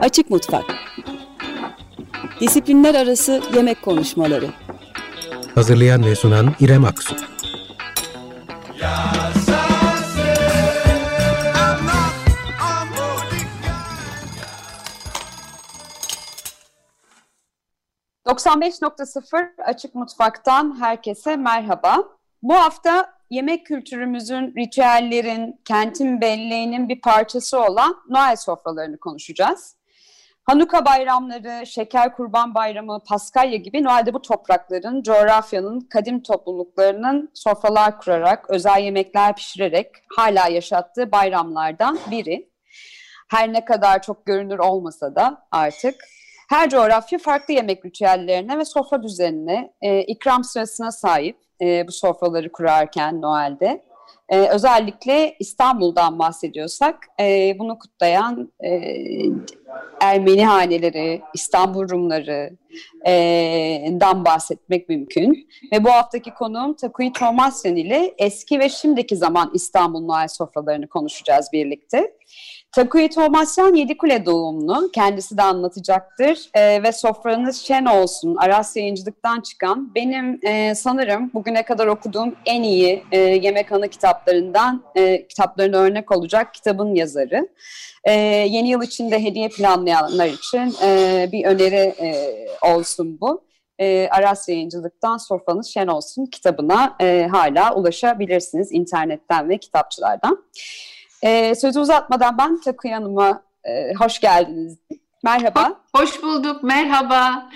Açık Mutfak Disiplinler Arası Yemek Konuşmaları Hazırlayan ve sunan İrem Aksu ...95.0 Açık Mutfak'tan herkese merhaba. Bu hafta yemek kültürümüzün, ritüellerin, kentin belleğinin bir parçası olan Noel sofralarını konuşacağız. Hanuka bayramları, Şeker Kurban Bayramı, Paskalya gibi Noel'de bu toprakların, coğrafyanın, kadim topluluklarının sofralar kurarak, özel yemekler pişirerek hala yaşattığı bayramlardan biri. Her ne kadar çok görünür olmasa da artık her coğrafya farklı yemek ritüellerine ve sofra düzenine, e, ikram sırasına sahip e, bu sofraları kurarken Noel'de. E, özellikle İstanbul'dan bahsediyorsak e, bunu kutlayan e, Ermeni haneleri, İstanbul Rumları e, bahsetmek mümkün. Ve bu haftaki konuğum Takuyi Tomasyan ile eski ve şimdiki zaman İstanbul Noel sofralarını konuşacağız birlikte. Takuya Tomasyan Yedikule doğumlu, kendisi de anlatacaktır e, ve sofranız şen olsun, Aras Yayıncılık'tan çıkan benim e, sanırım bugüne kadar okuduğum en iyi e, yemek anı kitaplarından, e, kitaplarına örnek olacak kitabın yazarı. E, yeni yıl içinde hediye planlayanlar için e, bir öneri e, olsun bu. E, Aras Yayıncılık'tan Sofranız Şen Olsun kitabına e, hala ulaşabilirsiniz internetten ve kitapçılardan. E, sözü uzatmadan ben Takıya Hanım'a e, hoş geldiniz. Merhaba. Hoş bulduk, merhaba.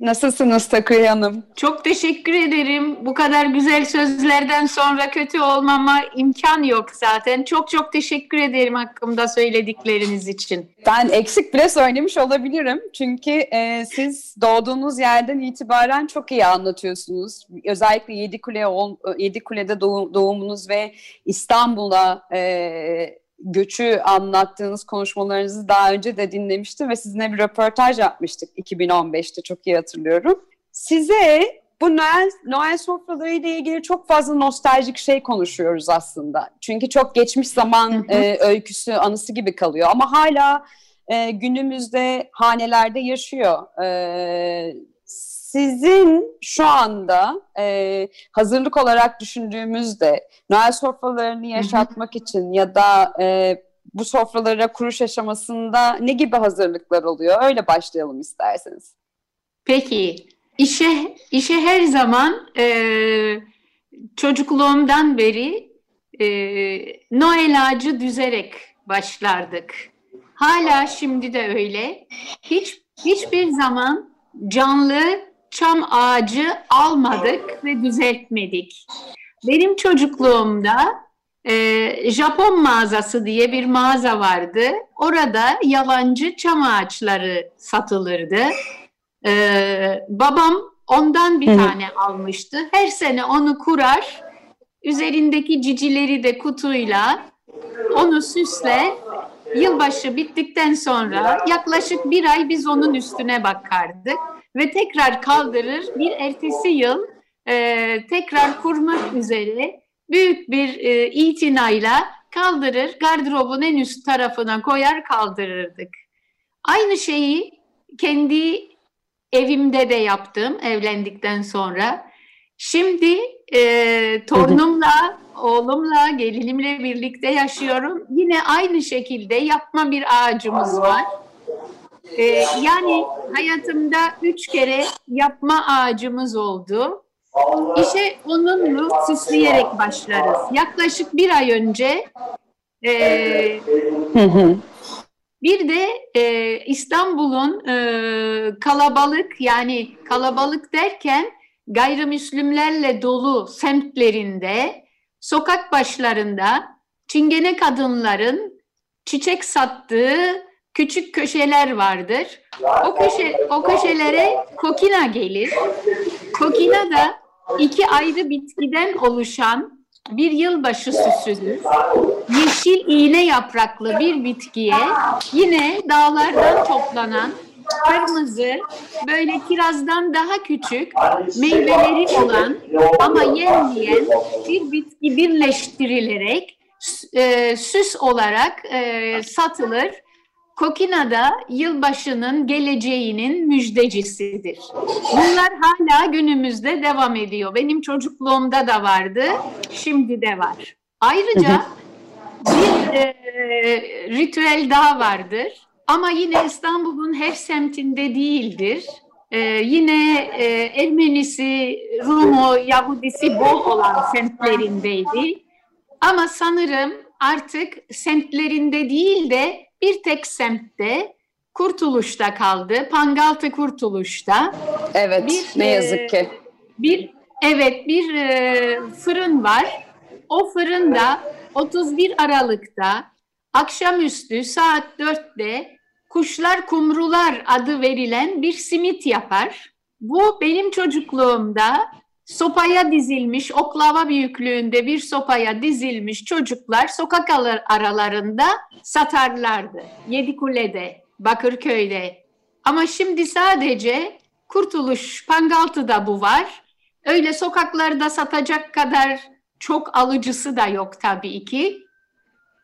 Nasılsınız Takıya Hanım? Çok teşekkür ederim. Bu kadar güzel sözlerden sonra kötü olmama imkan yok zaten. Çok çok teşekkür ederim hakkımda söyledikleriniz için. Ben eksik bile söylemiş olabilirim. Çünkü e, siz doğduğunuz yerden itibaren çok iyi anlatıyorsunuz. Özellikle Yedikule, Yedikule'de doğum, doğumunuz ve İstanbul'a e, göçü anlattığınız konuşmalarınızı daha önce de dinlemiştim ve sizinle bir röportaj yapmıştık 2015'te çok iyi hatırlıyorum. Size bu Noel, Noel sofraları ile ilgili çok fazla nostaljik şey konuşuyoruz aslında. Çünkü çok geçmiş zaman e, öyküsü, anısı gibi kalıyor ama hala e, günümüzde hanelerde yaşıyor. E, sizin şu anda e, hazırlık olarak düşündüğümüzde Noel sofralarını yaşatmak için ya da e, bu sofralara kuruş aşamasında ne gibi hazırlıklar oluyor? Öyle başlayalım isterseniz. Peki, işe işe her zaman e, çocukluğumdan beri e, Noel ağacı düzerek başlardık. Hala şimdi de öyle. Hiç hiçbir zaman canlı çam ağacı almadık ve düzeltmedik. Benim çocukluğumda e, Japon mağazası diye bir mağaza vardı. Orada yabancı çam ağaçları satılırdı. E, babam ondan bir tane almıştı. Her sene onu kurar, üzerindeki cicileri de kutuyla onu süsle. Yılbaşı bittikten sonra yaklaşık bir ay biz onun üstüne bakardık ve tekrar kaldırır. Bir ertesi yıl e, tekrar kurmak üzere büyük bir e, itinayla kaldırır, gardırobun en üst tarafına koyar kaldırırdık. Aynı şeyi kendi evimde de yaptım evlendikten sonra. Şimdi e, torunumla, oğlumla, gelinimle birlikte yaşıyorum. Yine aynı şekilde yapma bir ağacımız var. Ee, yani hayatımda üç kere yapma ağacımız oldu. İşe onunla süsleyerek başlarız. Yaklaşık bir ay önce e, bir de e, İstanbul'un e, kalabalık yani kalabalık derken gayrimüslimlerle dolu semtlerinde sokak başlarında çingene kadınların çiçek sattığı küçük köşeler vardır. O köşe o köşelere kokina gelir. Kokina da iki ayrı bitkiden oluşan bir yılbaşı süsüdür. Yeşil iğne yapraklı bir bitkiye yine dağlardan toplanan kırmızı, böyle kirazdan daha küçük meyveleri olan ama yenmeyen bir bitki birleştirilerek e, süs olarak e, satılır Kokina'da yılbaşının geleceğinin müjdecisidir. Bunlar hala günümüzde devam ediyor. Benim çocukluğumda da vardı, şimdi de var. Ayrıca bir e, ritüel daha vardır. Ama yine İstanbul'un her semtinde değildir. Ee, yine e, Ermenisi, Rumu, Yahudisi bol olan semtlerindeydi. Ama sanırım artık semtlerinde değil de bir tek semtte Kurtuluş'ta kaldı. Pangaltı Kurtuluş'ta. Evet, bir, ne yazık ki. Bir evet bir e, fırın var. O fırında 31 Aralık'ta akşamüstü saat 4'te Kuşlar Kumrular adı verilen bir simit yapar. Bu benim çocukluğumda sopaya dizilmiş, oklava büyüklüğünde bir sopaya dizilmiş çocuklar sokak aralarında satarlardı. Yedikule'de, Bakırköy'de. Ama şimdi sadece Kurtuluş, Pangaltı'da bu var. Öyle sokaklarda satacak kadar çok alıcısı da yok tabii ki.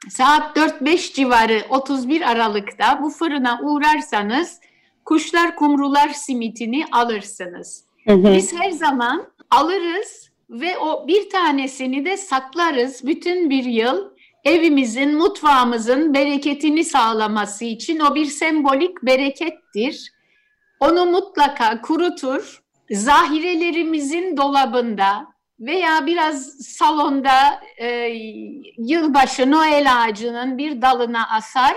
Saat 4-5 civarı 31 Aralık'ta bu fırına uğrarsanız kuşlar kumrular simitini alırsınız. Hı hı. Biz her zaman alırız ve o bir tanesini de saklarız bütün bir yıl evimizin, mutfağımızın bereketini sağlaması için o bir sembolik berekettir. Onu mutlaka kurutur, zahirelerimizin dolabında veya biraz salonda e, yılbaşı Noel ağacının bir dalına asar,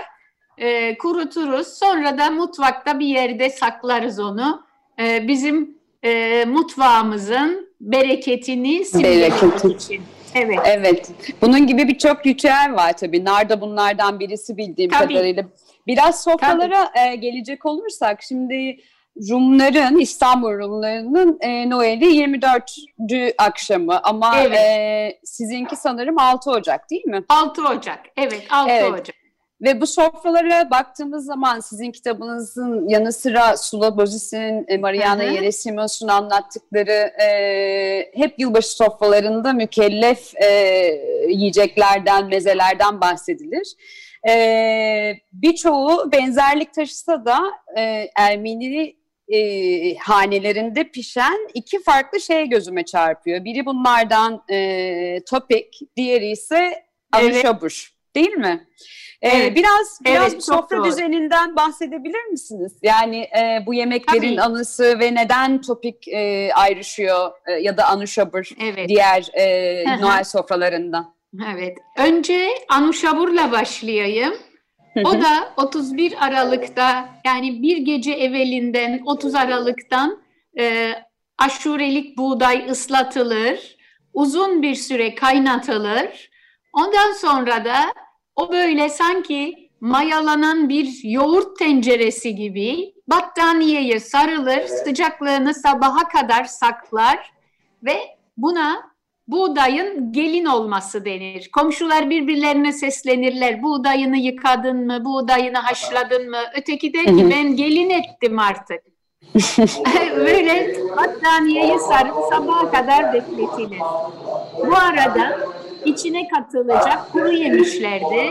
e, kuruturuz. Sonra da mutfakta bir yerde saklarız onu. E, bizim e, mutfağımızın bereketini simgelemek için. Evet. Evet. Bunun gibi birçok ritüel var tabii. Nar bunlardan birisi bildiğim tabii. kadarıyla. Biraz sofralara e, gelecek olursak şimdi Rumların, İstanbul Rumlarının e, Noel'i 24. akşamı ama evet. e, sizinki sanırım 6 Ocak değil mi? 6 Ocak, evet 6 evet. Ocak. Ve bu sofralara baktığımız zaman sizin kitabınızın yanı sıra Sula Bozis'in, e, Mariana Yeresimos'un anlattıkları e, hep yılbaşı sofralarında mükellef e, yiyeceklerden, mezelerden bahsedilir. E, birçoğu benzerlik taşısa da e, Ermeni e, hanelerinde pişen iki farklı şey gözüme çarpıyor. Biri bunlardan e, topik, diğeri ise avuşabuş. Evet. Değil mi? Ee, evet. Biraz biraz evet, sofra doğru. düzeninden bahsedebilir misiniz? Yani e, bu yemeklerin Tabii. anısı ve neden topik e, ayrışıyor e, ya da anuşabur evet. diğer e, Noel sofralarında? Evet. Önce anuşaburla başlayayım. O da 31 Aralık'ta yani bir gece evvelinden 30 Aralık'tan e, aşurelik buğday ıslatılır. Uzun bir süre kaynatılır. Ondan sonra da o böyle sanki mayalanan bir yoğurt tenceresi gibi battaniyeye sarılır, sıcaklığını sabaha kadar saklar ve buna buğdayın gelin olması denir. Komşular birbirlerine seslenirler. Buğdayını yıkadın mı? Buğdayını haşladın mı? Öteki der ki ben gelin ettim artık. Böyle battaniyeyi sarıp sabaha kadar bekletilir. Bu arada içine katılacak kuru yemişler de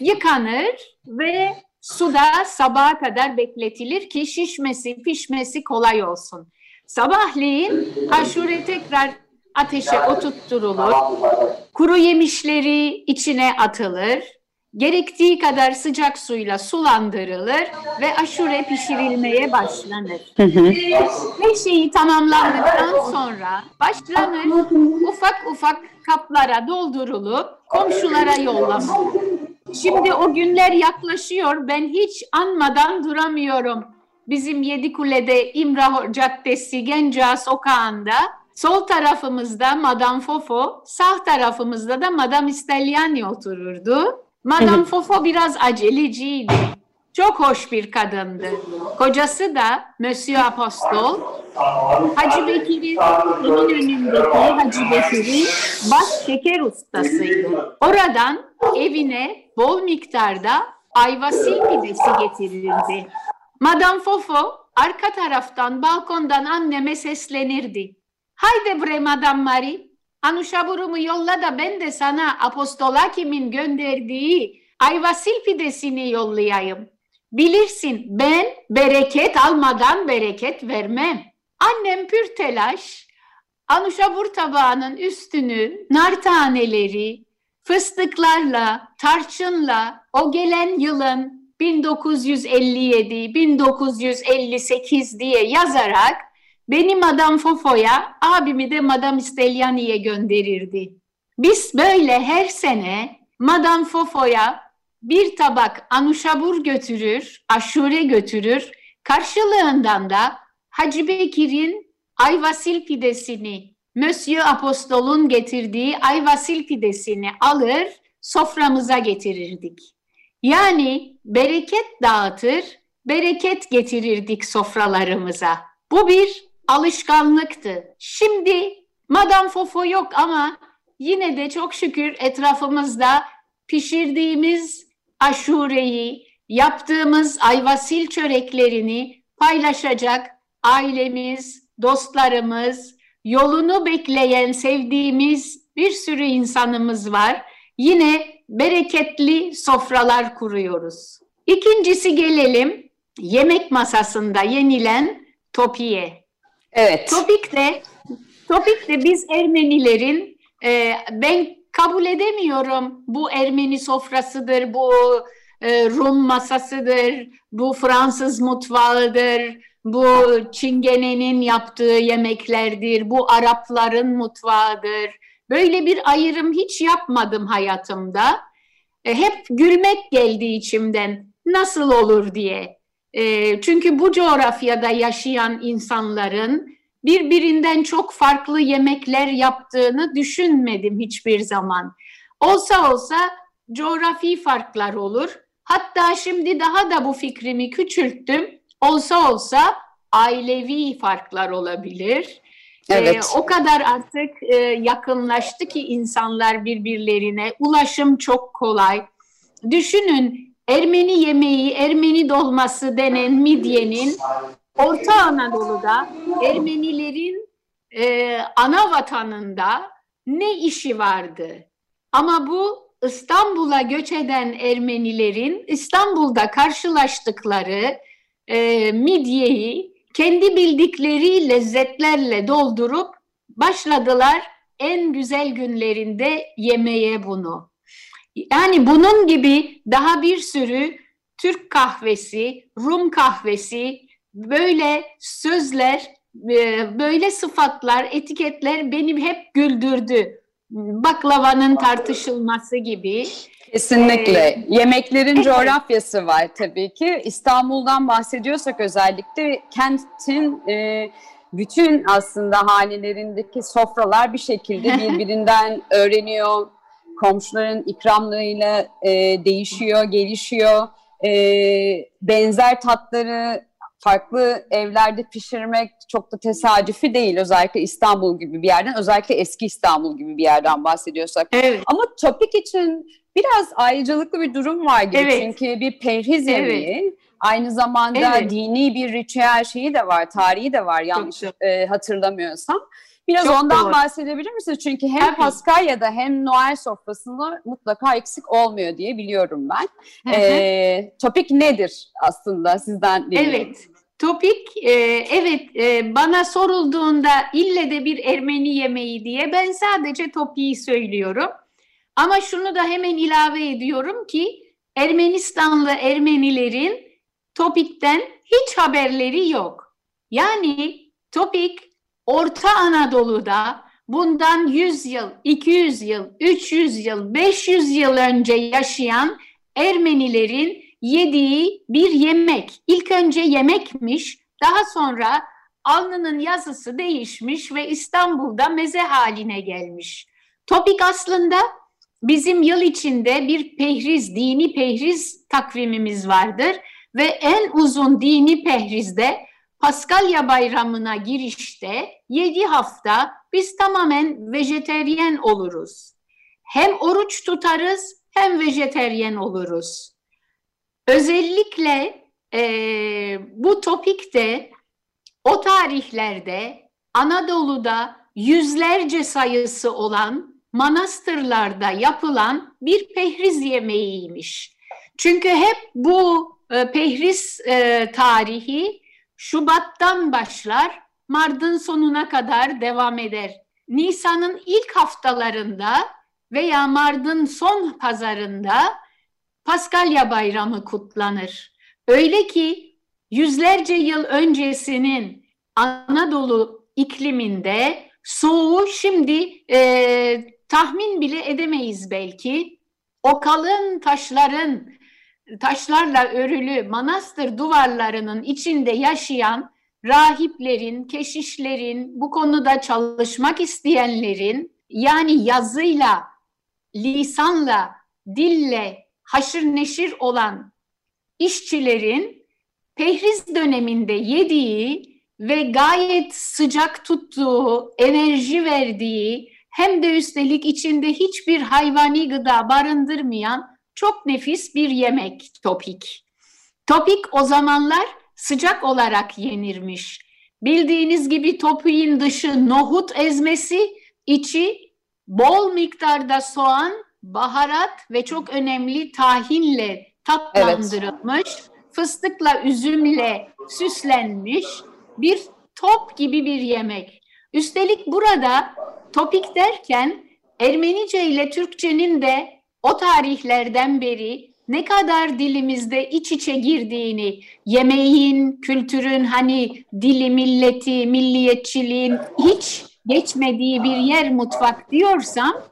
yıkanır ve suda sabaha kadar bekletilir ki şişmesi, pişmesi kolay olsun. Sabahleyin aşure tekrar ateşe oturtturulur, kuru yemişleri içine atılır, gerektiği kadar sıcak suyla sulandırılır ve aşure pişirilmeye başlanır. Her şeyi tamamlandıktan sonra başlanır ufak ufak kaplara doldurulup komşulara yollanır. Şimdi o günler yaklaşıyor. Ben hiç anmadan duramıyorum. Bizim Yedikule'de İmrah Caddesi Genca Sokağı'nda Sol tarafımızda Madame Fofo, sağ tarafımızda da Madame Stelliani otururdu. Madame Fofo biraz aceleciydi. Çok hoş bir kadındı. Kocası da Monsieur Apostol, Hacı Bekir'in önündeki Hacı Bekir'in baş şeker ustasıydı. Oradan evine bol miktarda ayva silpidesi getirirdi. Madame Fofo arka taraftan balkondan anneme seslenirdi. Haydi bre Madam Mari, Anuşaburumu yolla da ben de sana Apostolakimin gönderdiği ayvasil pidesini yollayayım. Bilirsin ben bereket almadan bereket vermem. Annem pür telaş, anuşabur tabağının üstünü nar taneleri, fıstıklarla, tarçınla o gelen yılın 1957-1958 diye yazarak beni Madame Fofo'ya, abimi de Madame Stellani'ye gönderirdi. Biz böyle her sene Madame Fofo'ya bir tabak anuşabur götürür, aşure götürür. Karşılığından da Hacı Bekir'in ayvasil pidesini, Monsieur Apostol'un getirdiği ayvasil pidesini alır, soframıza getirirdik. Yani bereket dağıtır, bereket getirirdik sofralarımıza. Bu bir alışkanlıktı. Şimdi Madame Fofo yok ama yine de çok şükür etrafımızda pişirdiğimiz aşureyi, yaptığımız ayvasil çöreklerini paylaşacak ailemiz, dostlarımız, yolunu bekleyen, sevdiğimiz bir sürü insanımız var. Yine bereketli sofralar kuruyoruz. İkincisi gelelim yemek masasında yenilen topiye. Evet. Topik de, topik de biz Ermenilerin e, ben kabul edemiyorum bu Ermeni sofrasıdır, bu e, Rum masasıdır, bu Fransız mutfağıdır, bu Çingene'nin yaptığı yemeklerdir, bu Arapların mutfağıdır. Böyle bir ayrım hiç yapmadım hayatımda. E, hep gülmek geldi içimden nasıl olur diye. E, çünkü bu coğrafyada yaşayan insanların birbirinden çok farklı yemekler yaptığını düşünmedim hiçbir zaman. Olsa olsa coğrafi farklar olur. Hatta şimdi daha da bu fikrimi küçülttüm. Olsa olsa ailevi farklar olabilir. Evet. Ee, o kadar artık e, yakınlaştı ki insanlar birbirlerine. Ulaşım çok kolay. Düşünün Ermeni yemeği, Ermeni dolması denen midyenin Orta Anadolu'da Ermenilerin e, ana vatanında ne işi vardı? Ama bu İstanbul'a göç eden Ermenilerin İstanbul'da karşılaştıkları e, midyeyi kendi bildikleri lezzetlerle doldurup başladılar en güzel günlerinde yemeye bunu. Yani bunun gibi daha bir sürü Türk kahvesi, Rum kahvesi, böyle sözler, e, böyle sıfatlar, etiketler beni hep güldürdü. Baklavanın tartışılması gibi. Kesinlikle. Ee, Yemeklerin evet. coğrafyası var tabii ki. İstanbul'dan bahsediyorsak özellikle kentin e, bütün aslında hanelerindeki sofralar bir şekilde birbirinden öğreniyor. Komşuların ikramlarıyla e, değişiyor, gelişiyor. E, benzer tatları farklı evlerde pişirmek çok da tesadüfi değil. Özellikle İstanbul gibi bir yerden, özellikle eski İstanbul gibi bir yerden bahsediyorsak. Evet. Ama topik için biraz ayrıcalıklı bir durum var gibi. Evet. Çünkü bir perhiz Evet. yemeği. Aynı zamanda Evet. dini bir ritüel şeyi de var, tarihi de var yanlış e, hatırlamıyorsam. Biraz Çok ondan doğru. bahsedebilir misiniz? Çünkü hem Tabii. Paskalya'da hem Noel sofrasında mutlaka eksik olmuyor diye biliyorum ben. Hı hı. E, topik nedir aslında sizden dinleyelim. Evet. Topik, e, evet e, bana sorulduğunda ille de bir Ermeni yemeği diye ben sadece topiği söylüyorum. Ama şunu da hemen ilave ediyorum ki Ermenistanlı Ermenilerin topikten hiç haberleri yok. Yani topik Orta Anadolu'da bundan 100 yıl, 200 yıl, 300 yıl, 500 yıl önce yaşayan Ermenilerin yediği bir yemek. İlk önce yemekmiş, daha sonra alnının yazısı değişmiş ve İstanbul'da meze haline gelmiş. Topik aslında bizim yıl içinde bir pehriz, dini pehriz takvimimiz vardır ve en uzun dini pehrizde Paskalya bayramına girişte 7 hafta biz tamamen vejeteryen oluruz. Hem oruç tutarız hem vejeteryen oluruz. Özellikle e, bu topikte o tarihlerde Anadolu'da yüzlerce sayısı olan manastırlarda yapılan bir pehriz yemeğiymiş. Çünkü hep bu e, pehriz e, tarihi Şubat'tan başlar, Mart'ın sonuna kadar devam eder. Nisan'ın ilk haftalarında veya Mart'ın son pazarında Paskalya Bayramı kutlanır. Öyle ki yüzlerce yıl öncesinin Anadolu ikliminde soğuğu şimdi e, tahmin bile edemeyiz belki. O kalın taşların, taşlarla örülü manastır duvarlarının içinde yaşayan rahiplerin, keşişlerin, bu konuda çalışmak isteyenlerin yani yazıyla, lisanla, dille haşır neşir olan işçilerin pehriz döneminde yediği ve gayet sıcak tuttuğu, enerji verdiği hem de üstelik içinde hiçbir hayvani gıda barındırmayan çok nefis bir yemek topik. Topik o zamanlar sıcak olarak yenirmiş. Bildiğiniz gibi topiğin dışı nohut ezmesi, içi bol miktarda soğan, baharat ve çok önemli tahinle tatlandırılmış, evet. fıstıkla, üzümle süslenmiş bir top gibi bir yemek. Üstelik burada topik derken Ermenice ile Türkçenin de o tarihlerden beri ne kadar dilimizde iç içe girdiğini, yemeğin, kültürün hani dili, milleti, milliyetçiliğin hiç geçmediği bir yer mutfak diyorsam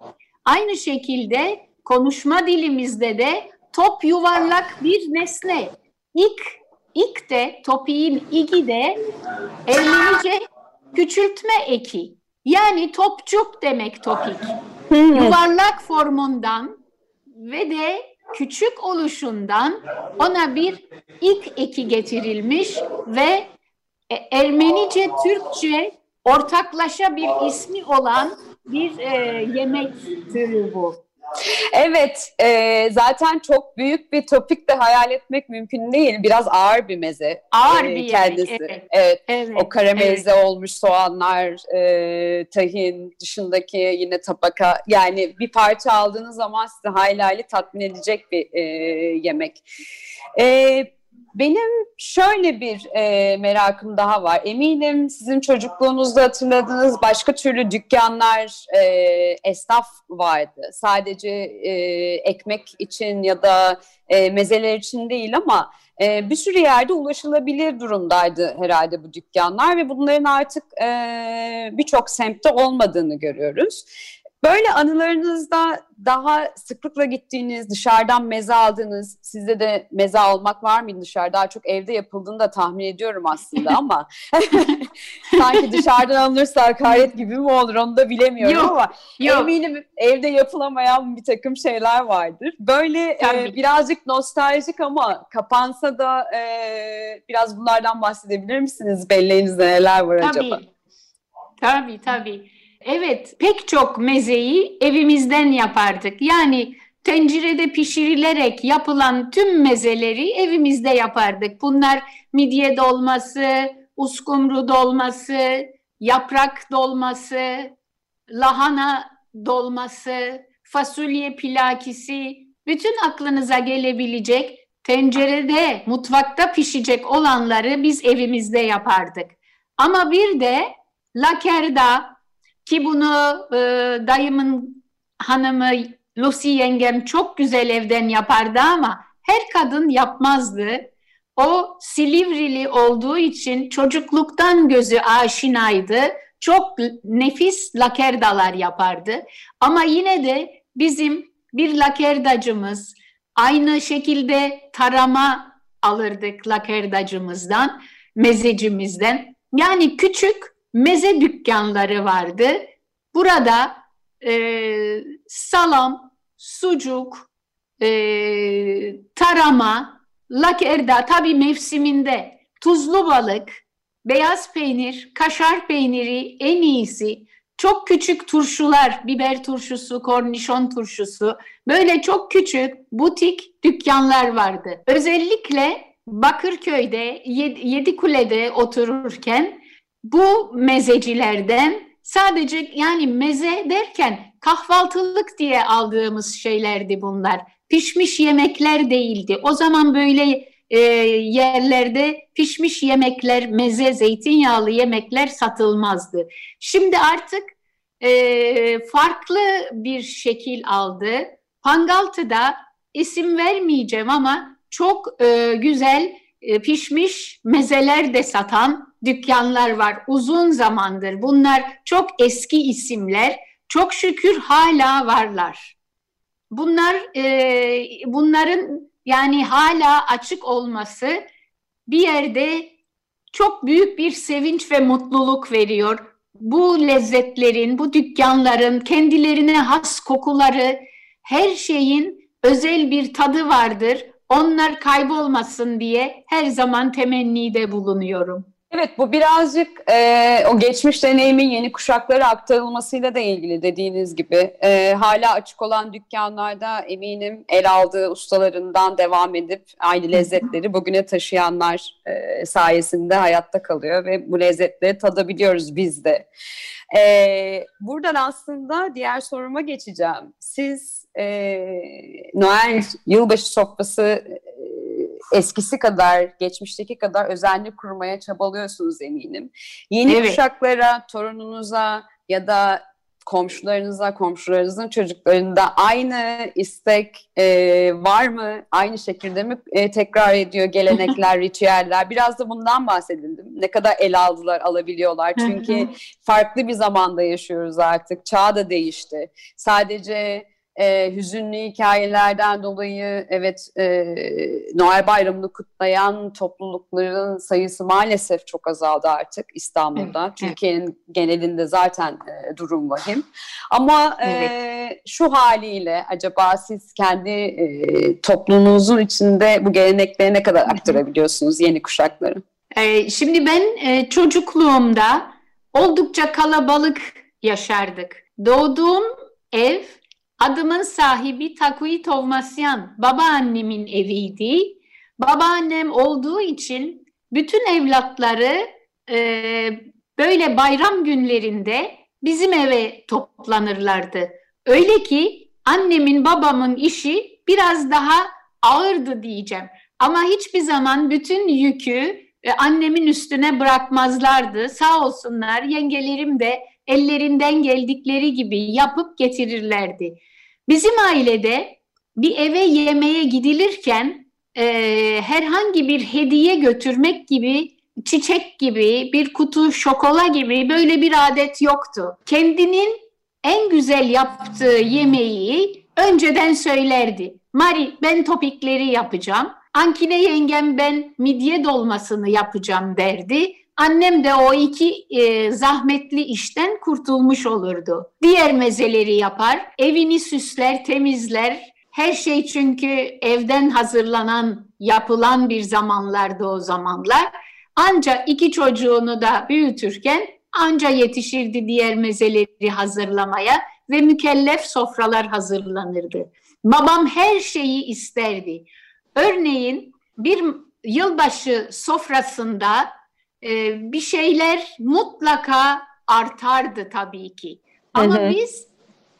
aynı şekilde konuşma dilimizde de top yuvarlak bir nesne. İk, ik de, topiğin igi de Ermenice küçültme eki. Yani topçuk demek topik. Yuvarlak formundan ve de küçük oluşundan ona bir ik eki getirilmiş ve e, Ermenice, Türkçe ortaklaşa bir ismi olan bir e, yemek türü bu. Evet, e, zaten çok büyük bir topik de hayal etmek mümkün değil. Biraz ağır bir meze. Ağır e, bir kendisi. Yemek, evet. Evet. evet. O karamelize evet. olmuş soğanlar, e, tahin dışındaki yine tabaka. Yani bir parça aldığınız zaman sizi hayli hayli tatmin edecek bir e, yemek. Evet benim şöyle bir e, merakım daha var. Eminim sizin çocukluğunuzda hatırladığınız başka türlü dükkanlar, e, esnaf vardı. Sadece e, ekmek için ya da e, mezeler için değil ama e, bir sürü yerde ulaşılabilir durumdaydı herhalde bu dükkanlar ve bunların artık e, birçok semtte olmadığını görüyoruz. Böyle anılarınızda daha sıklıkla gittiğiniz, dışarıdan meze aldığınız, sizde de meze almak var mıydı dışarı? Daha çok evde yapıldığını da tahmin ediyorum aslında ama sanki dışarıdan alınırsa hakaret gibi mi olur onu da bilemiyorum yok, ama yok. eminim evde yapılamayan bir takım şeyler vardır. Böyle e, birazcık nostaljik ama kapansa da e, biraz bunlardan bahsedebilir misiniz? Belleğinizde neler var tabii. acaba? Tabii tabii. Evet, pek çok mezeyi evimizden yapardık. Yani tencerede pişirilerek yapılan tüm mezeleri evimizde yapardık. Bunlar midye dolması, uskumru dolması, yaprak dolması, lahana dolması, fasulye pilakisi, bütün aklınıza gelebilecek tencerede, mutfakta pişecek olanları biz evimizde yapardık. Ama bir de lakerda, ki bunu e, dayımın hanımı Lucy yengem çok güzel evden yapardı ama her kadın yapmazdı. O Silivrili olduğu için çocukluktan gözü aşinaydı. Çok nefis lakerdalar yapardı. Ama yine de bizim bir lakerdacımız aynı şekilde tarama alırdık lakerdacımızdan, mezecimizden. Yani küçük meze dükkanları vardı. Burada e, salam, sucuk, e, tarama, lakerda tabi mevsiminde tuzlu balık, beyaz peynir, kaşar peyniri en iyisi. Çok küçük turşular, biber turşusu, kornişon turşusu, böyle çok küçük butik dükkanlar vardı. Özellikle Bakırköy'de, Yedikule'de otururken bu mezecilerden sadece yani meze derken kahvaltılık diye aldığımız şeylerdi bunlar. Pişmiş yemekler değildi. O zaman böyle e, yerlerde pişmiş yemekler, meze, zeytinyağlı yemekler satılmazdı. Şimdi artık e, farklı bir şekil aldı. Pangaltı'da isim vermeyeceğim ama çok e, güzel e, pişmiş mezeler de satan dükkanlar var. Uzun zamandır. Bunlar çok eski isimler. Çok şükür hala varlar. Bunlar e, bunların yani hala açık olması bir yerde çok büyük bir sevinç ve mutluluk veriyor. Bu lezzetlerin, bu dükkanların kendilerine has kokuları, her şeyin özel bir tadı vardır. Onlar kaybolmasın diye her zaman temennide bulunuyorum. Evet bu birazcık e, o geçmiş deneyimin yeni kuşaklara aktarılmasıyla da ilgili dediğiniz gibi. E, hala açık olan dükkanlarda eminim el aldığı ustalarından devam edip aynı lezzetleri bugüne taşıyanlar e, sayesinde hayatta kalıyor ve bu lezzetleri tadabiliyoruz biz de. E, buradan aslında diğer soruma geçeceğim. Siz e, Noel yılbaşı sofrası eskisi kadar, geçmişteki kadar özenli kurmaya çabalıyorsunuz eminim. Yeni evet. kuşaklara, torununuza ya da komşularınıza, komşularınızın çocuklarında aynı istek e, var mı? Aynı şekilde mi e, tekrar ediyor gelenekler, ritüeller? Biraz da bundan bahsedildim. Ne kadar el aldılar, alabiliyorlar. Çünkü farklı bir zamanda yaşıyoruz artık. Çağ da değişti. Sadece e, hüzünlü hikayelerden dolayı evet e, Noel Bayramı'nı kutlayan toplulukların sayısı maalesef çok azaldı artık İstanbul'da. Evet, Türkiye'nin evet. genelinde zaten e, durum vahim. Ama evet. e, şu haliyle acaba siz kendi e, toplumunuzun içinde bu gelenekleri ne kadar aktarabiliyorsunuz yeni kuşakları? E, şimdi ben e, çocukluğumda oldukça kalabalık yaşardık. Doğduğum ev Adımın sahibi Takui Tovmasyan babaannemin eviydi. Babaannem olduğu için bütün evlatları e, böyle bayram günlerinde bizim eve toplanırlardı. Öyle ki annemin babamın işi biraz daha ağırdı diyeceğim. Ama hiçbir zaman bütün yükü e, annemin üstüne bırakmazlardı. Sağ olsunlar yengelerim de ellerinden geldikleri gibi yapıp getirirlerdi. Bizim ailede bir eve yemeğe gidilirken e, herhangi bir hediye götürmek gibi, çiçek gibi, bir kutu şokola gibi böyle bir adet yoktu. Kendinin en güzel yaptığı yemeği önceden söylerdi. Mari ben topikleri yapacağım. Ankine yengem ben midye dolmasını yapacağım derdi. Annem de o iki e, zahmetli işten kurtulmuş olurdu. Diğer mezeleri yapar, evini süsler, temizler. Her şey çünkü evden hazırlanan, yapılan bir zamanlarda o zamanlar. Ancak iki çocuğunu da büyütürken anca yetişirdi diğer mezeleri hazırlamaya ve mükellef sofralar hazırlanırdı. Babam her şeyi isterdi. Örneğin bir yılbaşı sofrasında e, bir şeyler mutlaka artardı tabii ki. Ama hı hı. biz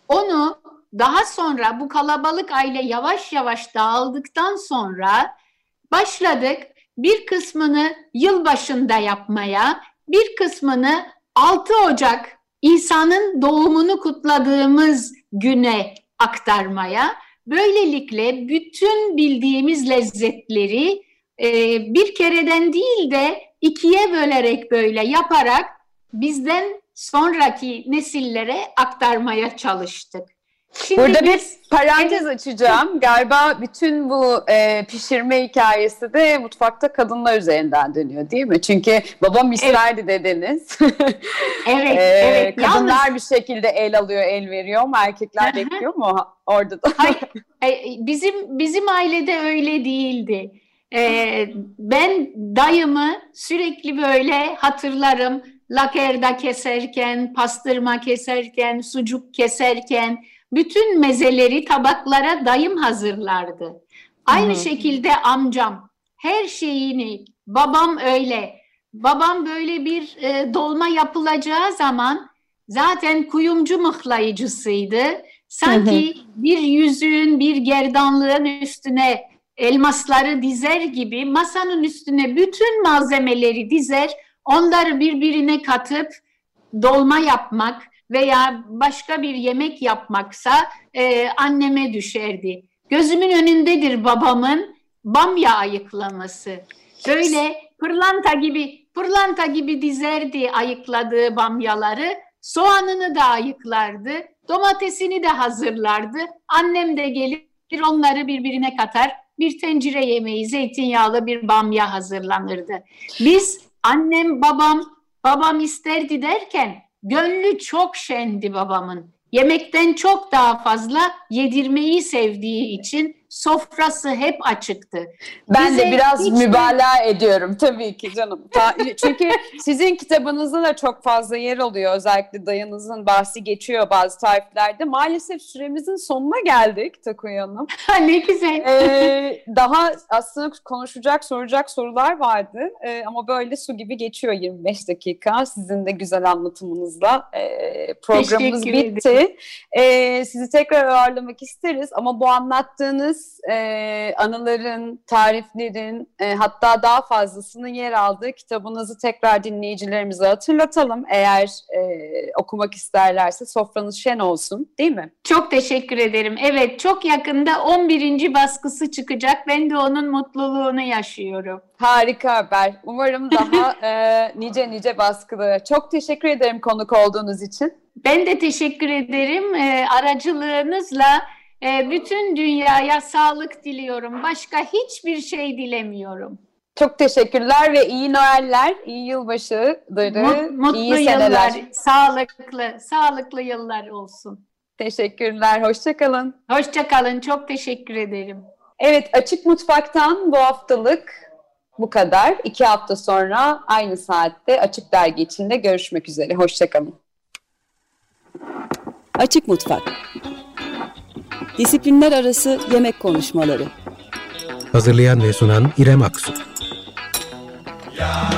onu daha sonra bu kalabalık aile yavaş yavaş dağıldıktan sonra başladık bir kısmını yılbaşında yapmaya, bir kısmını 6 Ocak İsa'nın doğumunu kutladığımız güne aktarmaya. Böylelikle bütün bildiğimiz lezzetleri e, bir kereden değil de ikiye bölerek böyle yaparak bizden sonraki nesillere aktarmaya çalıştık. Şimdi Burada biz, bir parantez açacağım. Galiba bütün bu e, pişirme hikayesi de mutfakta kadınlar üzerinden dönüyor değil mi? Çünkü babam isterdi evet. dediniz. evet, e, evet. Kadınlar Yalnız... bir şekilde el alıyor, el veriyor mu? Erkekler bekliyor mu orada da? Hayır, bizim bizim ailede öyle değildi. Ee, ben dayımı sürekli böyle hatırlarım. Lakerda keserken, pastırma keserken, sucuk keserken bütün mezeleri tabaklara dayım hazırlardı. Aynı hmm. şekilde amcam her şeyini, babam öyle. Babam böyle bir e, dolma yapılacağı zaman zaten kuyumcu mıhlayıcısıydı. Sanki bir yüzüğün, bir gerdanlığın üstüne elmasları dizer gibi masanın üstüne bütün malzemeleri dizer, onları birbirine katıp dolma yapmak veya başka bir yemek yapmaksa e, anneme düşerdi. Gözümün önündedir babamın bamya ayıklaması. Böyle pırlanta gibi pırlanta gibi dizerdi ayıkladığı bamyaları. Soğanını da ayıklardı. Domatesini de hazırlardı. Annem de gelir onları birbirine katar. Bir tencere yemeği, zeytinyağlı bir bamya hazırlanırdı. Biz annem, babam, babam isterdi derken gönlü çok şendi babamın. Yemekten çok daha fazla yedirmeyi sevdiği için sofrası hep açıktı. Ben Bize de biraz hiç... mübalağa ediyorum tabii ki canım. Ta, çünkü sizin kitabınızda da çok fazla yer oluyor. Özellikle dayınızın bahsi geçiyor bazı tariflerde. Maalesef süremizin sonuna geldik Takuya Hanım. ne güzel. Ee, daha aslında konuşacak, soracak sorular vardı. Ee, ama böyle su gibi geçiyor 25 dakika. Sizin de güzel anlatımınızla. Ee, programımız bitti. Ee, sizi tekrar ağırlamak isteriz. Ama bu anlattığınız e, anıların, tariflerin e, hatta daha fazlasının yer aldığı kitabınızı tekrar dinleyicilerimize hatırlatalım. Eğer e, okumak isterlerse sofranız şen olsun değil mi? Çok teşekkür ederim. Evet çok yakında 11. baskısı çıkacak. Ben de onun mutluluğunu yaşıyorum. Harika haber. Umarım daha e, nice nice baskıları. Çok teşekkür ederim konuk olduğunuz için. Ben de teşekkür ederim. E, aracılığınızla e, bütün dünyaya sağlık diliyorum. Başka hiçbir şey dilemiyorum. Çok teşekkürler ve iyi Noeller, iyi yılbaşıları, Mutlu iyi seneler. yıllar, sağlıklı, sağlıklı yıllar olsun. Teşekkürler, hoşçakalın. Hoşçakalın, çok teşekkür ederim. Evet, Açık Mutfak'tan bu haftalık bu kadar. İki hafta sonra aynı saatte Açık Dergi içinde görüşmek üzere. Hoşçakalın. Açık Mutfak Disiplinler Arası Yemek Konuşmaları. Hazırlayan ve sunan İrem Aksu. Ya